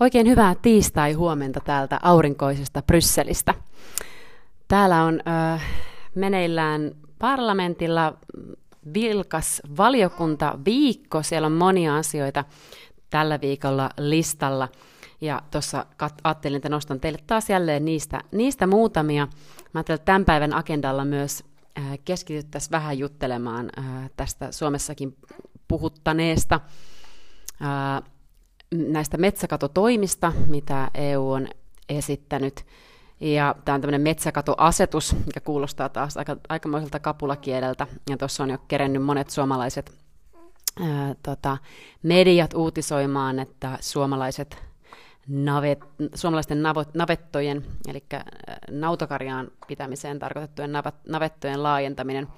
Oikein hyvää tiistai-huomenta täältä aurinkoisesta Brysselistä. Täällä on äh, meneillään parlamentilla vilkas valiokunta viikko. Siellä on monia asioita tällä viikolla listalla. Ja tuossa ajattelin, että nostan teille taas jälleen niistä, niistä muutamia. Mä ajattelin, että tämän päivän agendalla myös keskityttäisiin vähän juttelemaan tästä Suomessakin puhuttaneesta näistä metsäkatotoimista, mitä EU on esittänyt. Ja tämä on tämmöinen metsäkatoasetus, mikä kuulostaa taas aika, aikamoiselta kapulakieleltä. Ja tuossa on jo kerennyt monet suomalaiset ää, tota, mediat uutisoimaan, että suomalaiset navet, suomalaisten navot, navettojen, eli nautakarjaan pitämiseen tarkoitettujen navettojen laajentaminen –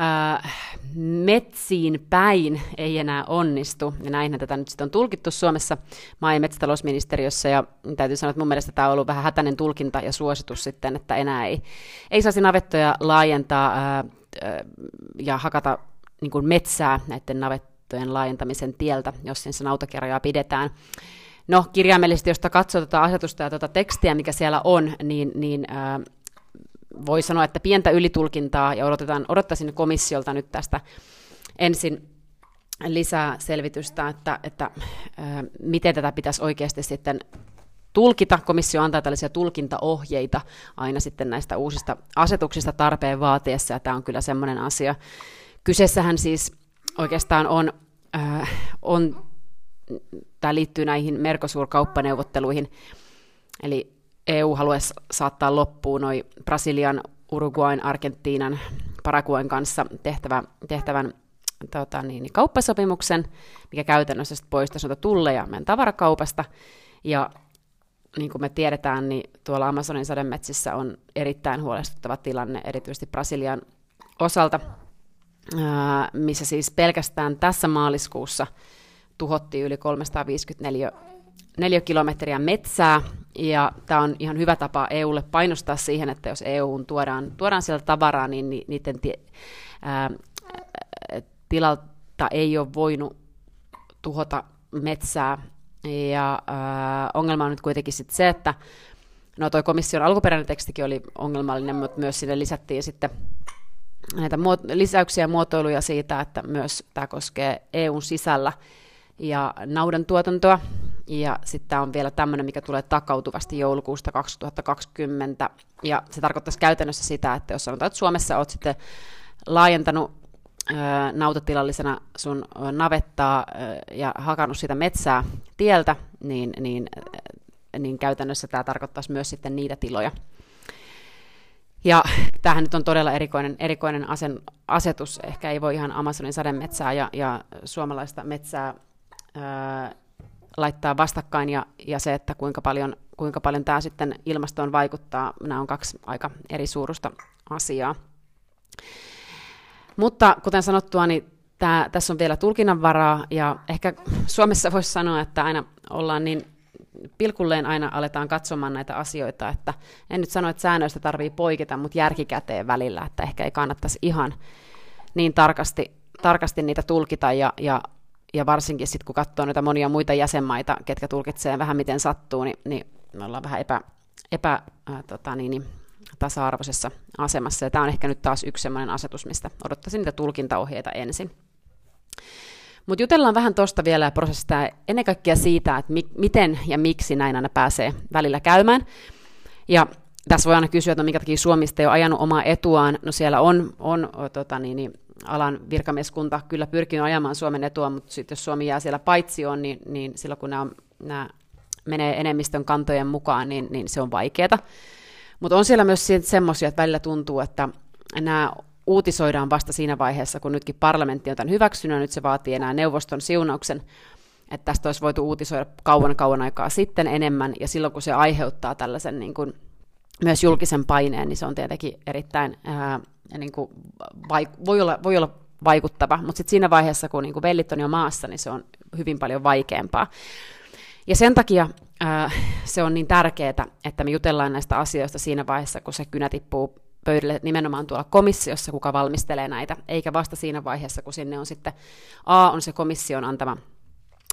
äh, metsiin päin ei enää onnistu. Ja näinhän tätä nyt sitten on tulkittu Suomessa maa- ja metsätalousministeriössä. Ja täytyy sanoa, että mun mielestä tämä on ollut vähän hätäinen tulkinta ja suositus sitten, että enää ei, ei saisi navettoja laajentaa äh, äh, ja hakata niin kuin metsää näiden navettojen laajentamisen tieltä, jos sen nautakerjaa pidetään. No, kirjaimellisesti, jos katsoo tätä asetusta ja tuota tekstiä, mikä siellä on, niin, niin äh, voi sanoa, että pientä ylitulkintaa ja odotetaan, odottaisin komissiolta nyt tästä ensin lisää selvitystä, että, että miten tätä pitäisi oikeasti sitten tulkita. Komissio antaa tällaisia tulkintaohjeita aina sitten näistä uusista asetuksista tarpeen vaatiessa, ja tämä on kyllä semmoinen asia. Kyseessähän siis oikeastaan on, ää, on tämä liittyy näihin Mercosur-kauppaneuvotteluihin, eli EU haluaisi saattaa loppuun noin Brasilian, Uruguain, Argentiinan, Paraguayn kanssa tehtävä, tehtävän tota, niin, kauppasopimuksen, mikä käytännössä poistaisi noita tulleja meidän tavarakaupasta. Ja niin kuin me tiedetään, niin tuolla Amazonin sademetsissä on erittäin huolestuttava tilanne, erityisesti Brasilian osalta, missä siis pelkästään tässä maaliskuussa tuhottiin yli 354 kilometriä metsää, ja tämä on ihan hyvä tapa EUlle painostaa siihen, että jos EUn tuodaan, tuodaan sieltä tavaraa, niin ni, niiden ti, ää, tilalta ei ole voinut tuhota metsää. Ja ää, ongelma on nyt kuitenkin sit se, että no toi komission alkuperäinen tekstikin oli ongelmallinen, mutta myös sinne lisättiin sitten näitä muot- lisäyksiä ja muotoiluja siitä, että myös tämä koskee EUn sisällä ja naudan tuotantoa, ja sitten on vielä tämmöinen, mikä tulee takautuvasti joulukuusta 2020. Ja se tarkoittaisi käytännössä sitä, että jos sanotaan, että Suomessa olet sitten laajentanut nautatilallisena sun navettaa ja hakannut sitä metsää tieltä, niin, niin, niin käytännössä tämä tarkoittaisi myös sitten niitä tiloja. Ja tämähän nyt on todella erikoinen, erikoinen asen, asetus. Ehkä ei voi ihan Amazonin sademetsää ja, ja suomalaista metsää laittaa vastakkain ja, ja se, että kuinka paljon, kuinka paljon tämä sitten ilmastoon vaikuttaa, nämä on kaksi aika eri suurusta asiaa. Mutta kuten sanottua, niin tämä, tässä on vielä tulkinnanvaraa ja ehkä Suomessa voisi sanoa, että aina ollaan niin pilkulleen aina aletaan katsomaan näitä asioita, että en nyt sano, että säännöistä tarvii poiketa, mutta järkikäteen välillä, että ehkä ei kannattaisi ihan niin tarkasti, tarkasti niitä tulkita ja, ja ja varsinkin sitten kun katsoo noita monia muita jäsenmaita, ketkä tulkitsee vähän miten sattuu, niin, niin me ollaan vähän epä, epä äh, tota niin, niin, tasa-arvoisessa asemassa. Ja tämä on ehkä nyt taas yksi sellainen asetus, mistä odottaisin niitä tulkintaohjeita ensin. Mutta jutellaan vähän tuosta vielä prosessista ja ennen kaikkea siitä, että mi- miten ja miksi näin aina pääsee välillä käymään. Ja tässä voi aina kysyä, että minkä takia Suomista ei ole ajanut omaa etuaan. No siellä on, on tota niin, niin, alan virkamieskunta kyllä pyrkinyt ajamaan Suomen etua, mutta sitten jos Suomi jää siellä paitsioon, niin, niin silloin kun nämä, nämä menee enemmistön kantojen mukaan, niin, niin se on vaikeaa. Mutta on siellä myös semmoisia, että välillä tuntuu, että nämä uutisoidaan vasta siinä vaiheessa, kun nytkin parlamentti on tämän hyväksynyt, nyt se vaatii enää neuvoston siunauksen, että tästä olisi voitu uutisoida kauan kauan aikaa sitten enemmän, ja silloin kun se aiheuttaa tällaisen niin kuin, myös julkisen paineen, niin se on tietenkin erittäin ää, niin kuin, vaik- voi, olla, voi olla vaikuttava, mutta sitten siinä vaiheessa, kun niin kuin vellit on jo maassa, niin se on hyvin paljon vaikeampaa. Ja sen takia ää, se on niin tärkeää, että me jutellaan näistä asioista siinä vaiheessa, kun se kynä tippuu pöydälle nimenomaan tuolla komissiossa, kuka valmistelee näitä, eikä vasta siinä vaiheessa, kun sinne on sitten, A on se komission antama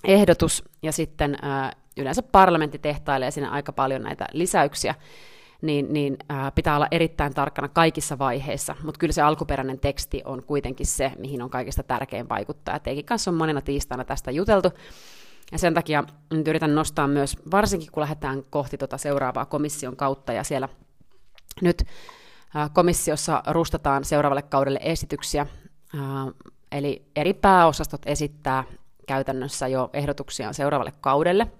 ehdotus, ja sitten yleensä parlamentti tehtailee sinne aika paljon näitä lisäyksiä, niin, niin ää, pitää olla erittäin tarkkana kaikissa vaiheissa, mutta kyllä se alkuperäinen teksti on kuitenkin se, mihin on kaikista tärkein vaikuttaa. Teikin kanssa on monena tiistaina tästä juteltu, ja sen takia nyt yritän nostaa myös, varsinkin kun lähdetään kohti tuota seuraavaa komission kautta, ja siellä nyt komissiossa rustataan seuraavalle kaudelle esityksiä, eli eri pääosastot esittää käytännössä jo ehdotuksia seuraavalle kaudelle –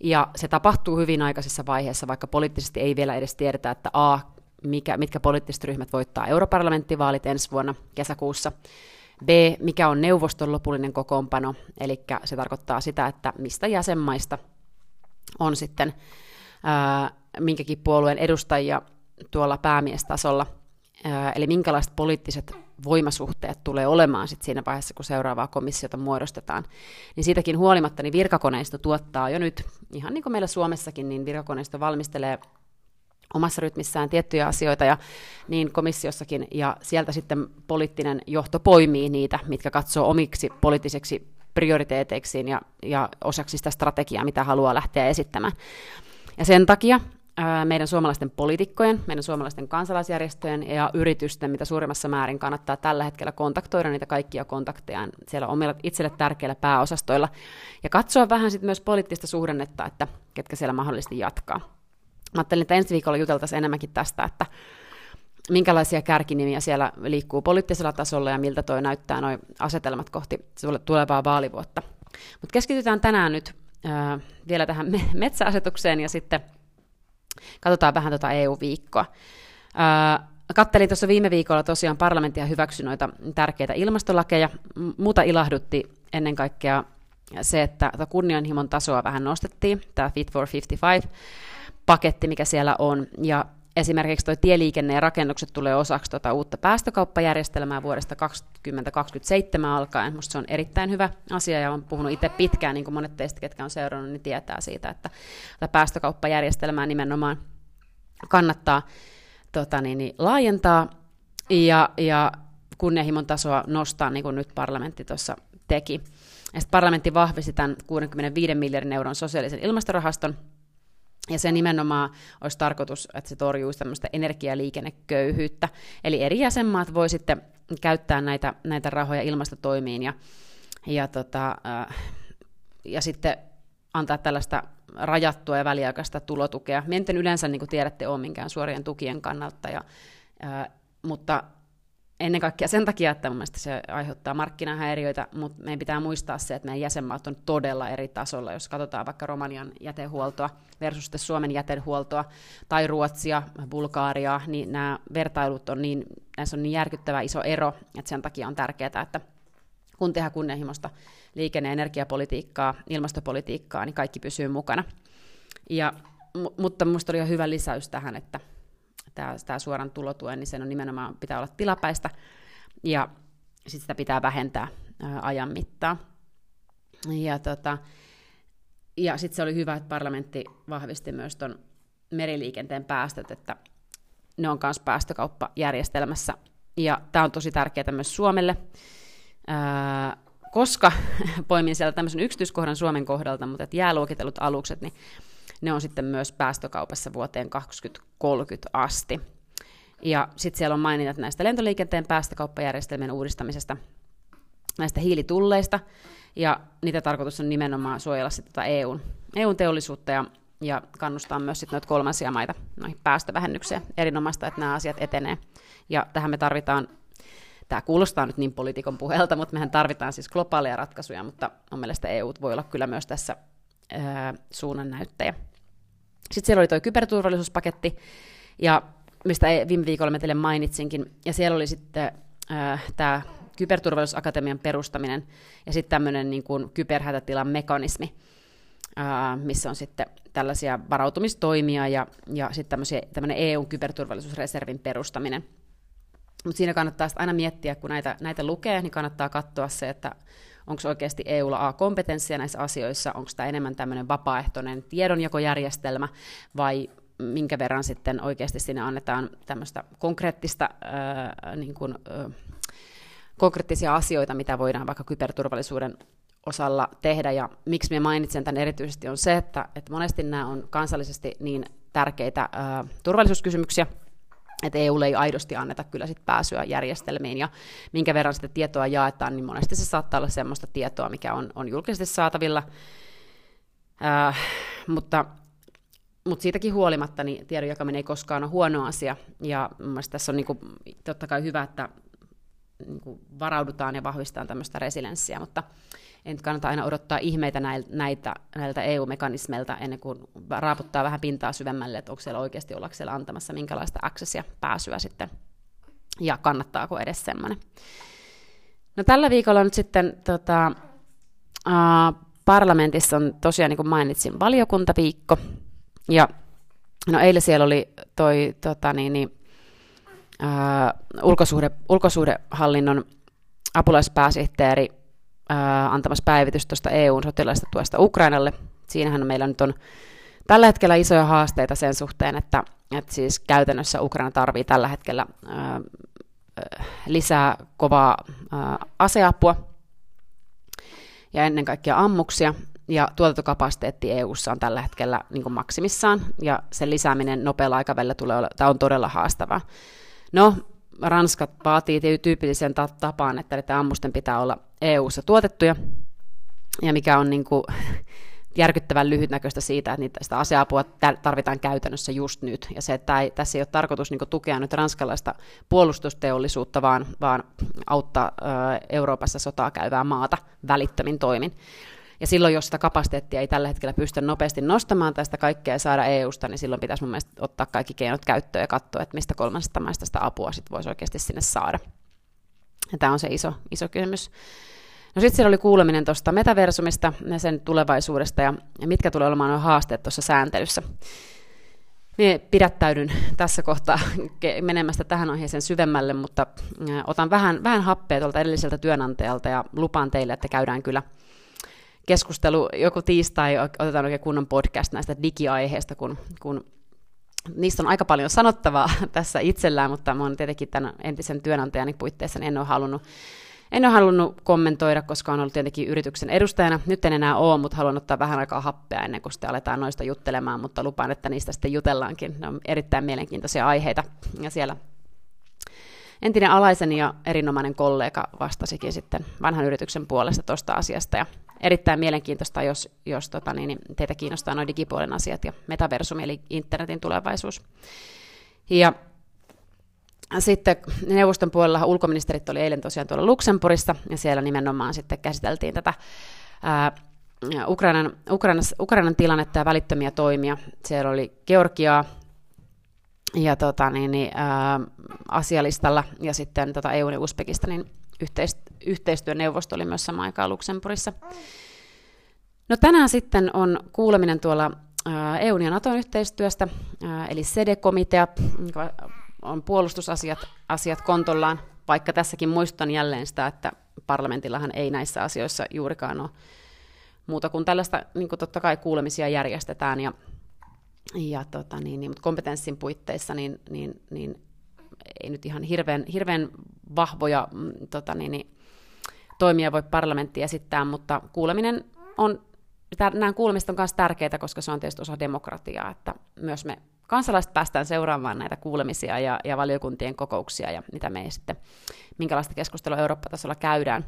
ja se tapahtuu hyvin aikaisessa vaiheessa, vaikka poliittisesti ei vielä edes tiedetä, että A, mikä, mitkä poliittiset ryhmät voittaa europarlamenttivaalit ensi vuonna kesäkuussa, B, mikä on neuvoston lopullinen kokoonpano, eli se tarkoittaa sitä, että mistä jäsenmaista on sitten ää, minkäkin puolueen edustajia tuolla päämiestasolla, ää, eli minkälaiset poliittiset voimasuhteet tulee olemaan sit siinä vaiheessa, kun seuraavaa komissiota muodostetaan. Niin siitäkin huolimatta niin virkakoneisto tuottaa jo nyt, ihan niin kuin meillä Suomessakin, niin virkakoneisto valmistelee omassa rytmissään tiettyjä asioita ja niin komissiossakin, ja sieltä sitten poliittinen johto poimii niitä, mitkä katsoo omiksi poliittiseksi prioriteeteiksi ja, ja osaksi sitä strategiaa, mitä haluaa lähteä esittämään. Ja sen takia meidän suomalaisten poliitikkojen, meidän suomalaisten kansalaisjärjestöjen ja yritysten, mitä suurimmassa määrin kannattaa tällä hetkellä kontaktoida niitä kaikkia kontakteja siellä omilla itselle tärkeillä pääosastoilla ja katsoa vähän sitten myös poliittista suhdannetta, että ketkä siellä mahdollisesti jatkaa. Mä ajattelin, että ensi viikolla juteltaisiin enemmänkin tästä, että minkälaisia kärkinimiä siellä liikkuu poliittisella tasolla ja miltä toi näyttää noin asetelmat kohti tulevaa vaalivuotta. Mutta keskitytään tänään nyt äh, vielä tähän metsäasetukseen ja sitten Katsotaan vähän tuota EU-viikkoa. kattelin tuossa viime viikolla tosiaan parlamenttia hyväksy noita tärkeitä ilmastolakeja. Muuta ilahdutti ennen kaikkea se, että kunnianhimon tasoa vähän nostettiin, tämä Fit for 55 paketti, mikä siellä on, ja esimerkiksi tuo tieliikenne ja rakennukset tulee osaksi tuota uutta päästökauppajärjestelmää vuodesta 2027 alkaen. Minusta se on erittäin hyvä asia ja olen puhunut itse pitkään, niin kuin monet teistä, ketkä on seurannut, niin tietää siitä, että tätä päästökauppajärjestelmää nimenomaan kannattaa tota niin, niin, laajentaa ja, ja kunnianhimon tasoa nostaa, niin kuin nyt parlamentti tuossa teki. Ja parlamentti vahvisti tämän 65 miljardin euron sosiaalisen ilmastorahaston, ja se nimenomaan olisi tarkoitus, että se torjuisi tämmöistä energialiikenneköyhyyttä. Eli eri jäsenmaat voi sitten käyttää näitä, näitä rahoja ilmastotoimiin ja, ja, tota, äh, ja sitten antaa tällaista rajattua ja väliaikaista tulotukea. Menten yleensä, niin kuin tiedätte, ole minkään suorien tukien kannalta, ja, äh, mutta ennen kaikkea sen takia, että mun mielestä se aiheuttaa markkinahäiriöitä, mutta meidän pitää muistaa se, että meidän jäsenmaat on todella eri tasolla. Jos katsotaan vaikka Romanian jätehuoltoa versus Suomen jätehuoltoa tai Ruotsia, Bulgaaria, niin nämä vertailut on niin, näissä on niin järkyttävä iso ero, että sen takia on tärkeää, että kun tehdään kunnianhimoista liikenne- ja energiapolitiikkaa, ilmastopolitiikkaa, niin kaikki pysyy mukana. Ja, mutta minusta oli jo hyvä lisäys tähän, että tämä, tämä suoran tulotuen, niin sen on nimenomaan pitää olla tilapäistä, ja sitten sitä pitää vähentää ää, ajan mittaa. Ja, tota, ja sitten se oli hyvä, että parlamentti vahvisti myös tuon meriliikenteen päästöt, että ne on myös päästökauppajärjestelmässä. Ja tämä on tosi tärkeää myös Suomelle, koska poimin siellä tämmöisen yksityiskohdan Suomen kohdalta, mutta että jääluokitellut alukset, niin ne on sitten myös päästökaupassa vuoteen 2030 asti. Ja sitten siellä on maininnat näistä lentoliikenteen päästökauppajärjestelmien uudistamisesta, näistä hiilitulleista, ja niitä tarkoitus on nimenomaan suojella sitten tätä EUn, EUn teollisuutta ja, ja kannustaa myös sitten noita kolmansia maita noihin päästövähennykseen. Erinomaista, että nämä asiat etenee. Ja tähän me tarvitaan, tämä kuulostaa nyt niin poliitikon puheelta, mutta mehän tarvitaan siis globaaleja ratkaisuja, mutta on mielestä EU voi olla kyllä myös tässä suunnannäyttäjä. Sitten siellä oli tuo kyberturvallisuuspaketti, ja mistä e- viime viikolla mä teille mainitsinkin, ja siellä oli sitten tämä kyberturvallisuusakatemian perustaminen, ja sitten tämmöinen niin kuin kyberhätätilan mekanismi, äh, missä on sitten tällaisia varautumistoimia, ja, ja sitten tämmöinen EU-kyberturvallisuusreservin perustaminen. Mutta siinä kannattaa aina miettiä, kun näitä, näitä lukee, niin kannattaa katsoa se, että onko oikeasti EUlla A-kompetenssia näissä asioissa, onko tämä enemmän tämmöinen vapaaehtoinen tiedonjakojärjestelmä? Vai minkä verran sitten oikeasti sinne annetaan tämmöistä konkreettista, ää, niin kuin, ää, konkreettisia asioita, mitä voidaan vaikka kyberturvallisuuden osalla tehdä, ja miksi minä mainitsen tämän erityisesti on se, että, että monesti nämä on kansallisesti niin tärkeitä ää, turvallisuuskysymyksiä, että EUlle ei aidosti anneta kyllä sit pääsyä järjestelmiin, ja minkä verran sitä tietoa jaetaan, niin monesti se saattaa olla sellaista tietoa, mikä on, on julkisesti saatavilla, ää, mutta, mutta siitäkin huolimatta niin tiedon jakaminen ei koskaan ole huono asia, ja mielestäni tässä on niin kuin, totta kai hyvä, että niin kuin varaudutaan ja vahvistetaan tämmöistä resilienssiä, mutta en kannata aina odottaa ihmeitä näiltä, näiltä EU-mekanismeilta ennen kuin raaputtaa vähän pintaa syvemmälle, että onko siellä oikeasti olla siellä antamassa minkälaista accessia pääsyä sitten, ja kannattaako edes semmoinen. No tällä viikolla nyt sitten tota, uh, parlamentissa on tosiaan, niin kuin mainitsin, valiokuntaviikko, ja no eilen siellä oli toi tota, niin, niin, uh, ulkosuhde, ulkosuhdehallinnon apulaispääsihteeri ää, antamassa päivitys tuosta EUn sotilaista tuesta Ukrainalle. Siinähän meillä nyt on tällä hetkellä isoja haasteita sen suhteen, että, että siis käytännössä Ukraina tarvii tällä hetkellä ää, lisää kovaa ää, aseapua ja ennen kaikkea ammuksia, ja tuotantokapasiteetti EU:ssa on tällä hetkellä niin maksimissaan, ja sen lisääminen nopealla aikavälillä tulee tämä on todella haastavaa. No, Ranska vaatii tyypillisen tapaan, että näiden ammusten pitää olla EU-ssa tuotettuja, ja mikä on niin kuin järkyttävän lyhytnäköistä siitä, että niitä, sitä aseapua tarvitaan käytännössä just nyt. Ja se, että ei, tässä ei ole tarkoitus niin tukea nyt ranskalaista puolustusteollisuutta, vaan, vaan auttaa ö, Euroopassa sotaa käyvää maata välittömin toimin. Ja silloin, jos sitä kapasiteettia ei tällä hetkellä pysty nopeasti nostamaan tai sitä kaikkea saada EU-sta, niin silloin pitäisi mun mielestä ottaa kaikki keinot käyttöön ja katsoa, että mistä kolmansista maista sitä apua sit voisi oikeasti sinne saada. Ja tämä on se iso, iso kysymys. No sitten siellä oli kuuleminen tuosta metaversumista ja sen tulevaisuudesta ja, ja mitkä tulee olemaan nuo haasteet tuossa sääntelyssä. Minä pidättäydyn tässä kohtaa menemästä tähän aiheeseen syvemmälle, mutta otan vähän, vähän happea tuolta edelliseltä työnantajalta ja lupaan teille, että käydään kyllä – keskustelu joku tiistai, otetaan oikein kunnon podcast näistä digiaiheista, kun, kun niistä on aika paljon sanottavaa tässä itsellään, mutta mä oon tietenkin tämän entisen työnantajani puitteissa, niin en ole halunnut en ole halunnut kommentoida, koska on ollut tietenkin yrityksen edustajana. Nyt en enää ole, mutta haluan ottaa vähän aikaa happea ennen kuin sitten aletaan noista juttelemaan, mutta lupaan, että niistä sitten jutellaankin. Ne on erittäin mielenkiintoisia aiheita. Ja siellä entinen alaiseni ja erinomainen kollega vastasikin sitten vanhan yrityksen puolesta tuosta asiasta. Ja erittäin mielenkiintoista, jos, jos tota, niin, niin teitä kiinnostaa noin digipuolen asiat ja metaversumi, eli internetin tulevaisuus. Ja sitten neuvoston puolella ulkoministerit oli eilen tosiaan tuolla Luxemburgissa, ja siellä nimenomaan sitten käsiteltiin tätä ää, Ukrainan, Ukrainas, Ukrainan tilannetta ja välittömiä toimia. Siellä oli Georgiaa ja tota, niin, niin, ää, asialistalla, ja sitten tota EU- ja Uzbekistanin yhteistyöneuvosto oli myös samaan aikaan Luxemburgissa. No tänään sitten on kuuleminen tuolla EUn ja Naton yhteistyöstä, eli SEDE-komitea, on puolustusasiat asiat kontollaan, vaikka tässäkin muistan jälleen sitä, että parlamentillahan ei näissä asioissa juurikaan ole muuta kuin tällaista, niin kuin totta kai kuulemisia järjestetään, ja, ja tota, niin, niin, mutta kompetenssin puitteissa niin, niin, niin ei nyt ihan hirveän, hirveän vahvoja mm, tota niin, niin, toimia voi parlamentti esittää, mutta kuuleminen on, nämä kuulemiset on myös tärkeitä, koska se on tietysti osa demokratiaa, että myös me kansalaiset päästään seuraamaan näitä kuulemisia ja, ja valiokuntien kokouksia ja mitä me sitten, minkälaista keskustelua Eurooppa-tasolla käydään.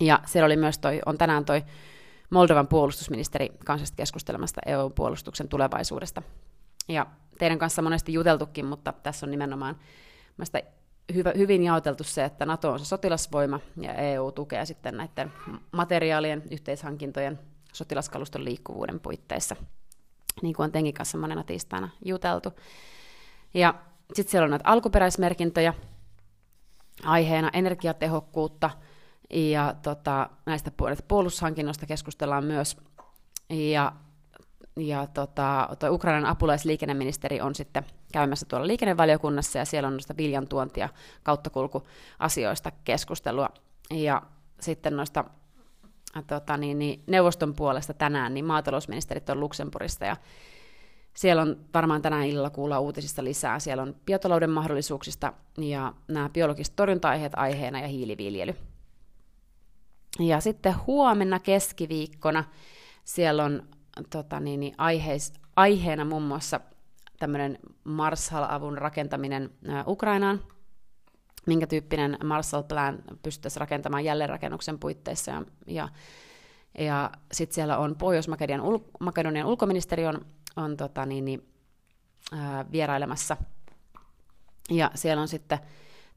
Ja siellä oli myös toi, on tänään toi Moldovan puolustusministeri kanssa keskustelemasta EU-puolustuksen tulevaisuudesta. Ja teidän kanssa monesti juteltukin, mutta tässä on nimenomaan hyvä, hyvin jaoteltu se, että NATO on se sotilasvoima ja EU tukee sitten näiden materiaalien, yhteishankintojen, sotilaskaluston liikkuvuuden puitteissa, niin kuin on Tenkin kanssa monena tiistaina juteltu. Ja sitten siellä on näitä alkuperäismerkintöjä, aiheena energiatehokkuutta, ja tota, näistä puolustushankinnoista keskustellaan myös. Ja ja tota, toi Ukrainan apulaisliikenneministeri on sitten käymässä tuolla liikennevaliokunnassa ja siellä on noista viljan tuontia kauttakulkuasioista keskustelua. Ja sitten noista tota, niin, niin, neuvoston puolesta tänään, niin maatalousministerit on Luxemburgista ja siellä on varmaan tänään illalla kuulla uutisista lisää. Siellä on biotalouden mahdollisuuksista ja nämä biologiset torjunta-aiheet aiheena ja hiiliviljely. Ja sitten huomenna keskiviikkona siellä on tota niin, niin aiheis, aiheena muun muassa tämmöinen Marshall-avun rakentaminen Ukrainaan, minkä tyyppinen Marshall Plan pystyttäisiin rakentamaan jälleenrakennuksen puitteissa. Ja, ja, ja sitten siellä on Pohjois-Makedonian ul, Makedonian ulkoministeri on, on tota niin, niin, ää, vierailemassa. Ja siellä on sitten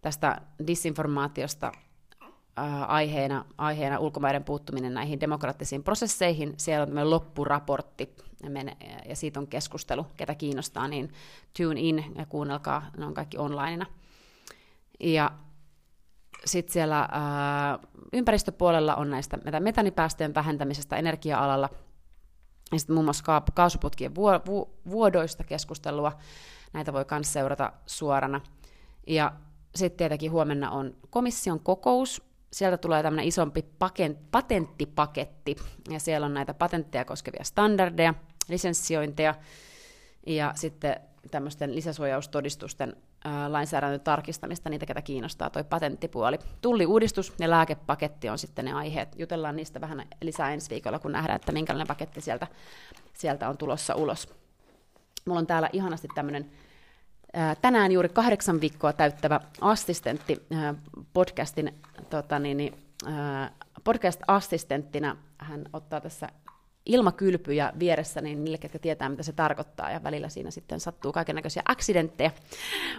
tästä disinformaatiosta aiheena, aiheena ulkomaiden puuttuminen näihin demokraattisiin prosesseihin. Siellä on tämmöinen loppuraportti, ja siitä on keskustelu, ketä kiinnostaa, niin tune in ja kuunnelkaa, ne on kaikki onlineina. Ja sitten siellä ää, ympäristöpuolella on näistä metanipäästöjen vähentämisestä energia-alalla, ja sitten muun muassa kaasuputkien vuodoista keskustelua, näitä voi myös seurata suorana. Ja sitten tietenkin huomenna on komission kokous, sieltä tulee tämmöinen isompi patenttipaketti, ja siellä on näitä patentteja koskevia standardeja, lisenssiointeja, ja sitten tämmöisten lisäsuojaustodistusten ää, lainsäädännön tarkistamista, niitä ketä kiinnostaa toi patenttipuoli. Tulliuudistus ja lääkepaketti on sitten ne aiheet. Jutellaan niistä vähän lisää ensi viikolla, kun nähdään, että minkälainen paketti sieltä, sieltä on tulossa ulos. Mulla on täällä ihanasti tämmöinen tänään juuri kahdeksan viikkoa täyttävä assistentti podcastin, tota niin, niin podcast-assistenttina. Hän ottaa tässä ilmakylpyjä vieressä, niin niille, ketkä tietää, mitä se tarkoittaa, ja välillä siinä sitten sattuu kaiken näköisiä accidentteja.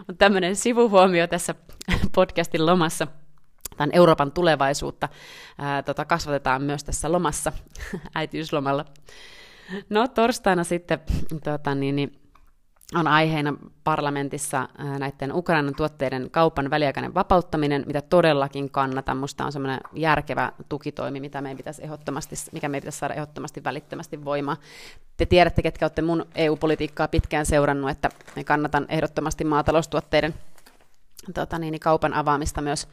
On tämmöinen sivuhuomio tässä podcastin lomassa. Tämän Euroopan tulevaisuutta ää, tota, kasvatetaan myös tässä lomassa, äitiyslomalla. No torstaina sitten tota, niin, niin, on aiheena parlamentissa näiden Ukrainan tuotteiden kaupan väliaikainen vapauttaminen, mitä todellakin kannatan. Minusta on semmoinen järkevä tukitoimi, mitä meidän pitäisi ehdottomasti, mikä meidän pitäisi saada ehdottomasti välittömästi voimaan. Te tiedätte, ketkä olette mun EU-politiikkaa pitkään seurannut, että kannatan ehdottomasti maataloustuotteiden tota niin, kaupan avaamista myös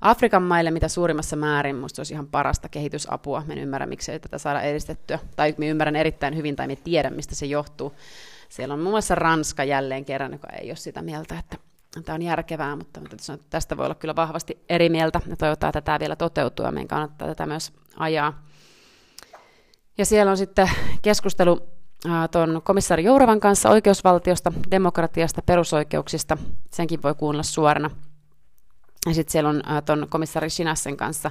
Afrikan maille, mitä suurimmassa määrin. Minusta olisi ihan parasta kehitysapua. Me en ymmärrä, miksi ei tätä saada edistettyä. Tai me ymmärrän erittäin hyvin, tai me tiedän, mistä se johtuu siellä on muun muassa Ranska jälleen kerran, joka ei ole sitä mieltä, että tämä on järkevää, mutta tästä voi olla kyllä vahvasti eri mieltä, ja toivotaan, että tämä vielä toteutuu, ja meidän kannattaa tätä myös ajaa. Ja siellä on sitten keskustelu tuon komissaari Jouravan kanssa oikeusvaltiosta, demokratiasta, perusoikeuksista. Senkin voi kuunnella suorana. Ja sitten siellä on tuon komissaari Sinassen kanssa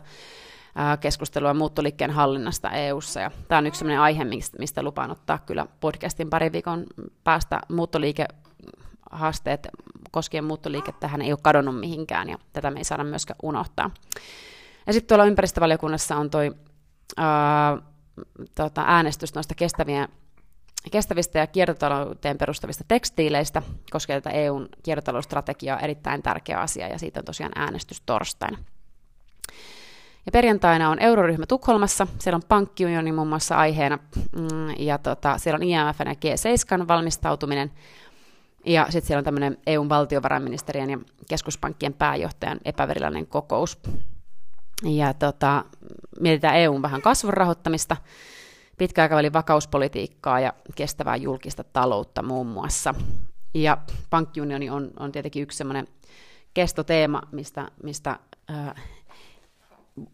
keskustelua muuttoliikkeen hallinnasta EU:ssa ja tämä on yksi sellainen aihe, mistä lupaan ottaa kyllä podcastin pari viikon päästä muuttoliike haasteet koskien muuttoliikettä, hän ei ole kadonnut mihinkään ja tätä me ei saada myöskään unohtaa. Ja sitten tuolla ympäristövaliokunnassa on toi ää, tota, äänestys noista kestäviä, kestävistä ja kiertotalouteen perustavista tekstiileistä, koskee tätä EUn kiertotalousstrategiaa, erittäin tärkeä asia, ja siitä on tosiaan äänestys torstaina. Ja perjantaina on euroryhmä Tukholmassa, siellä on pankkiunioni muun muassa aiheena, mm, ja tota, siellä on IMF ja G7 valmistautuminen, ja sitten siellä on tämmöinen EUn valtiovarainministeriön ja keskuspankkien pääjohtajan epäverilainen kokous. Ja tota, mietitään EUn vähän kasvun rahoittamista, pitkäaikavälin vakauspolitiikkaa ja kestävää julkista taloutta muun muassa. Ja pankkiunioni on, on tietenkin yksi semmoinen kestoteema, mistä, mistä äh,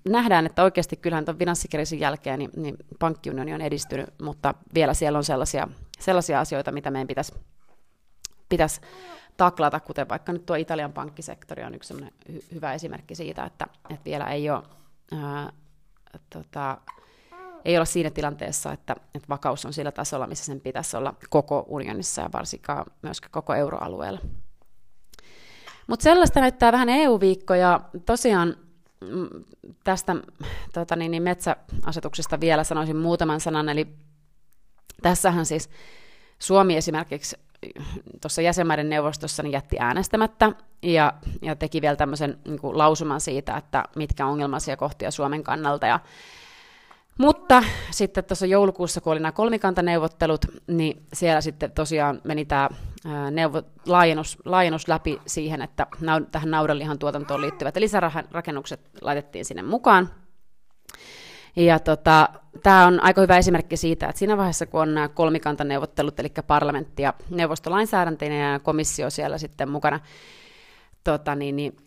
nähdään, että oikeasti kyllähän tuon finanssikriisin jälkeen niin, niin pankkiunioni on edistynyt, mutta vielä siellä on sellaisia, sellaisia asioita, mitä meidän pitäisi, pitäisi taklata, kuten vaikka nyt tuo Italian pankkisektori on yksi hy- hyvä esimerkki siitä, että, että vielä ei ole, ää, tota, ei ole siinä tilanteessa, että, että vakaus on sillä tasolla, missä sen pitäisi olla koko unionissa ja varsinkaan myös koko euroalueella. Mutta sellaista näyttää vähän EU-viikko ja tosiaan tästä tota niin, niin metsäasetuksesta vielä sanoisin muutaman sanan, eli tässähän siis Suomi esimerkiksi tuossa jäsenmaiden neuvostossa niin jätti äänestämättä ja, ja teki vielä tämmöisen niin lausuman siitä, että mitkä ongelmaisia kohtia Suomen kannalta. Ja, mutta sitten tuossa joulukuussa, kun oli nämä kolmikantaneuvottelut, niin siellä sitten tosiaan meni tämä neuvo, laajennus, laajennus läpi siihen, että tähän naudanlihan tuotantoon liittyvät lisärakennukset laitettiin sinne mukaan. Ja tota, tämä on aika hyvä esimerkki siitä, että siinä vaiheessa, kun on nämä kolmikantaneuvottelut, eli parlamentti ja neuvostolainsäädäntöinen ja komissio siellä sitten mukana, tota, niin, niin,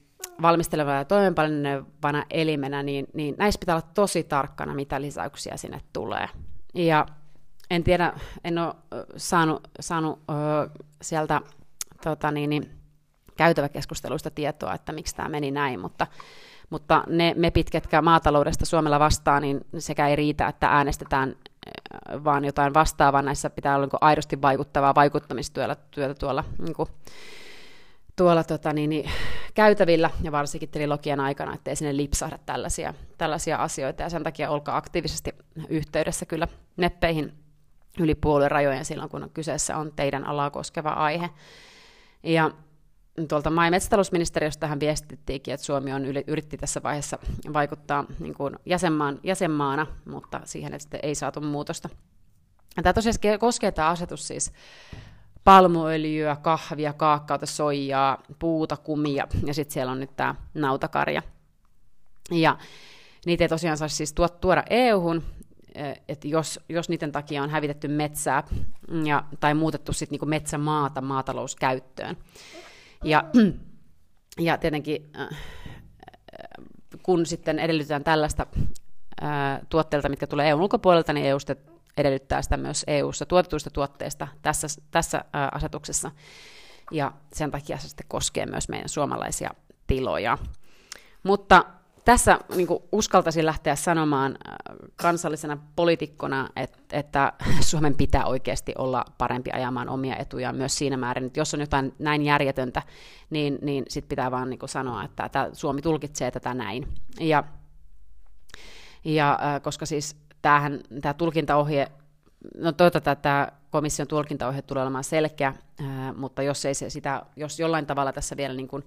valmistelevana ja toimeenpanevana elimenä, niin, niin näissä pitää olla tosi tarkkana, mitä lisäyksiä sinne tulee. Ja en tiedä, en ole saanut, saanut ö, sieltä tota niin, niin, käytäväkeskusteluista tietoa, että miksi tämä meni näin, mutta, mutta ne mepit, ketkä maataloudesta Suomella vastaa, niin sekä ei riitä, että äänestetään vaan jotain vastaavaa. Näissä pitää olla niin aidosti vaikuttavaa vaikuttamistyötä työtä tuolla, niin kuin, tuolla tota, niin, niin, käytävillä ja varsinkin trilogian aikana, ettei sinne lipsahda tällaisia, tällaisia asioita. Ja sen takia olkaa aktiivisesti yhteydessä kyllä neppeihin yli rajojen silloin, kun kyseessä on teidän alaa koskeva aihe. Ja tuolta maa- ja metsätalousministeriöstä hän viestittiinkin, että Suomi on yritti tässä vaiheessa vaikuttaa niin kuin jäsenmaan, jäsenmaana, mutta siihen ei saatu muutosta. Tämä tosiaan koskee tämä asetus siis palmuöljyä, kahvia, kaakkauta, soijaa, puuta, kumia ja sitten siellä on nyt tämä nautakarja. Ja niitä ei tosiaan saa siis tuoda EU-hun, että jos, jos niiden takia on hävitetty metsää ja, tai muutettu sitten niinku metsämaata maatalouskäyttöön. Ja, ja tietenkin äh, kun sitten edellytetään tällaista äh, tuotteilta, mitkä tulee EUn ulkopuolelta, niin EUsta edellyttää sitä myös EU-ssa tuotetuista tuotteista tässä, tässä asetuksessa. Ja sen takia se sitten koskee myös meidän suomalaisia tiloja. Mutta tässä niin uskaltaisin lähteä sanomaan kansallisena poliitikkona, että, että Suomen pitää oikeasti olla parempi ajamaan omia etujaan myös siinä määrin, että jos on jotain näin järjetöntä, niin, niin sitten pitää vaan niin sanoa, että, että Suomi tulkitsee tätä näin. Ja, ja koska siis tämähän, tämä tulkintaohje, no toivottavasti tämä komission tulkintaohje tulee olemaan selkeä, äh, mutta jos ei se sitä, jos jollain tavalla tässä vielä niin kuin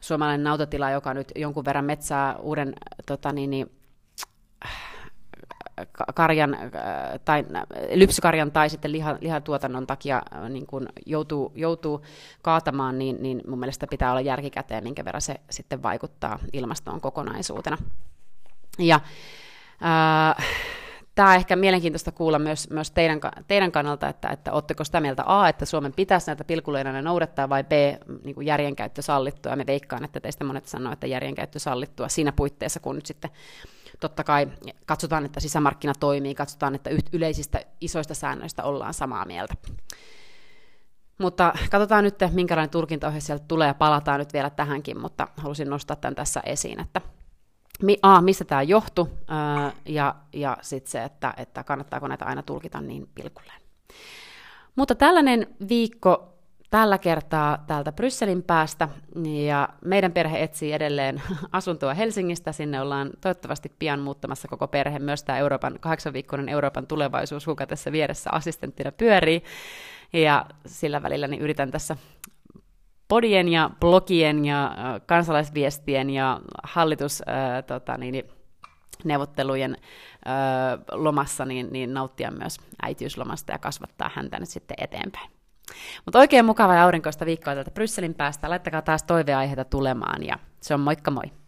suomalainen nautatila, joka nyt jonkun verran metsää uuden tota niin, niin, karjan, tai lypsykarjan tai sitten liha, lihatuotannon takia niin kun joutuu, joutuu kaatamaan, niin, niin mun mielestä pitää olla järkikäteen, minkä verran se sitten vaikuttaa ilmastoon kokonaisuutena. Ja, ää, tämä on ehkä mielenkiintoista kuulla myös, myös teidän, teidän kannalta, että, että oletteko sitä mieltä A, että Suomen pitäisi näitä pilkuleina noudattaa, vai B, niin kuin järjenkäyttö sallittua. Me veikkaan, että teistä monet sanoo, että järjenkäyttö sallittua siinä puitteissa, kun nyt sitten totta kai katsotaan, että sisämarkkina toimii, katsotaan, että yleisistä isoista säännöistä ollaan samaa mieltä. Mutta katsotaan nyt, minkälainen tulkintaohje sieltä tulee, ja palataan nyt vielä tähänkin, mutta halusin nostaa tämän tässä esiin, että mi, A, mistä tämä johtuu, ää, ja, ja sitten se, että, että kannattaako näitä aina tulkita niin pilkulleen. Mutta tällainen viikko tällä kertaa täältä Brysselin päästä, ja meidän perhe etsii edelleen asuntoa Helsingistä, sinne ollaan toivottavasti pian muuttamassa koko perhe, myös tämä Euroopan, kahdeksanviikkoinen Euroopan tulevaisuus, kuka tässä vieressä assistenttina pyörii, ja sillä välillä niin yritän tässä podien ja blogien ja kansalaisviestien ja hallitus äh, tota, niin, neuvottelujen äh, lomassa niin, niin nauttia myös äitiyslomasta ja kasvattaa häntä nyt sitten eteenpäin. Mutta oikein mukava ja aurinkoista viikkoa täältä Brysselin päästä. Laittakaa taas toiveaiheita tulemaan ja se on moikka moi!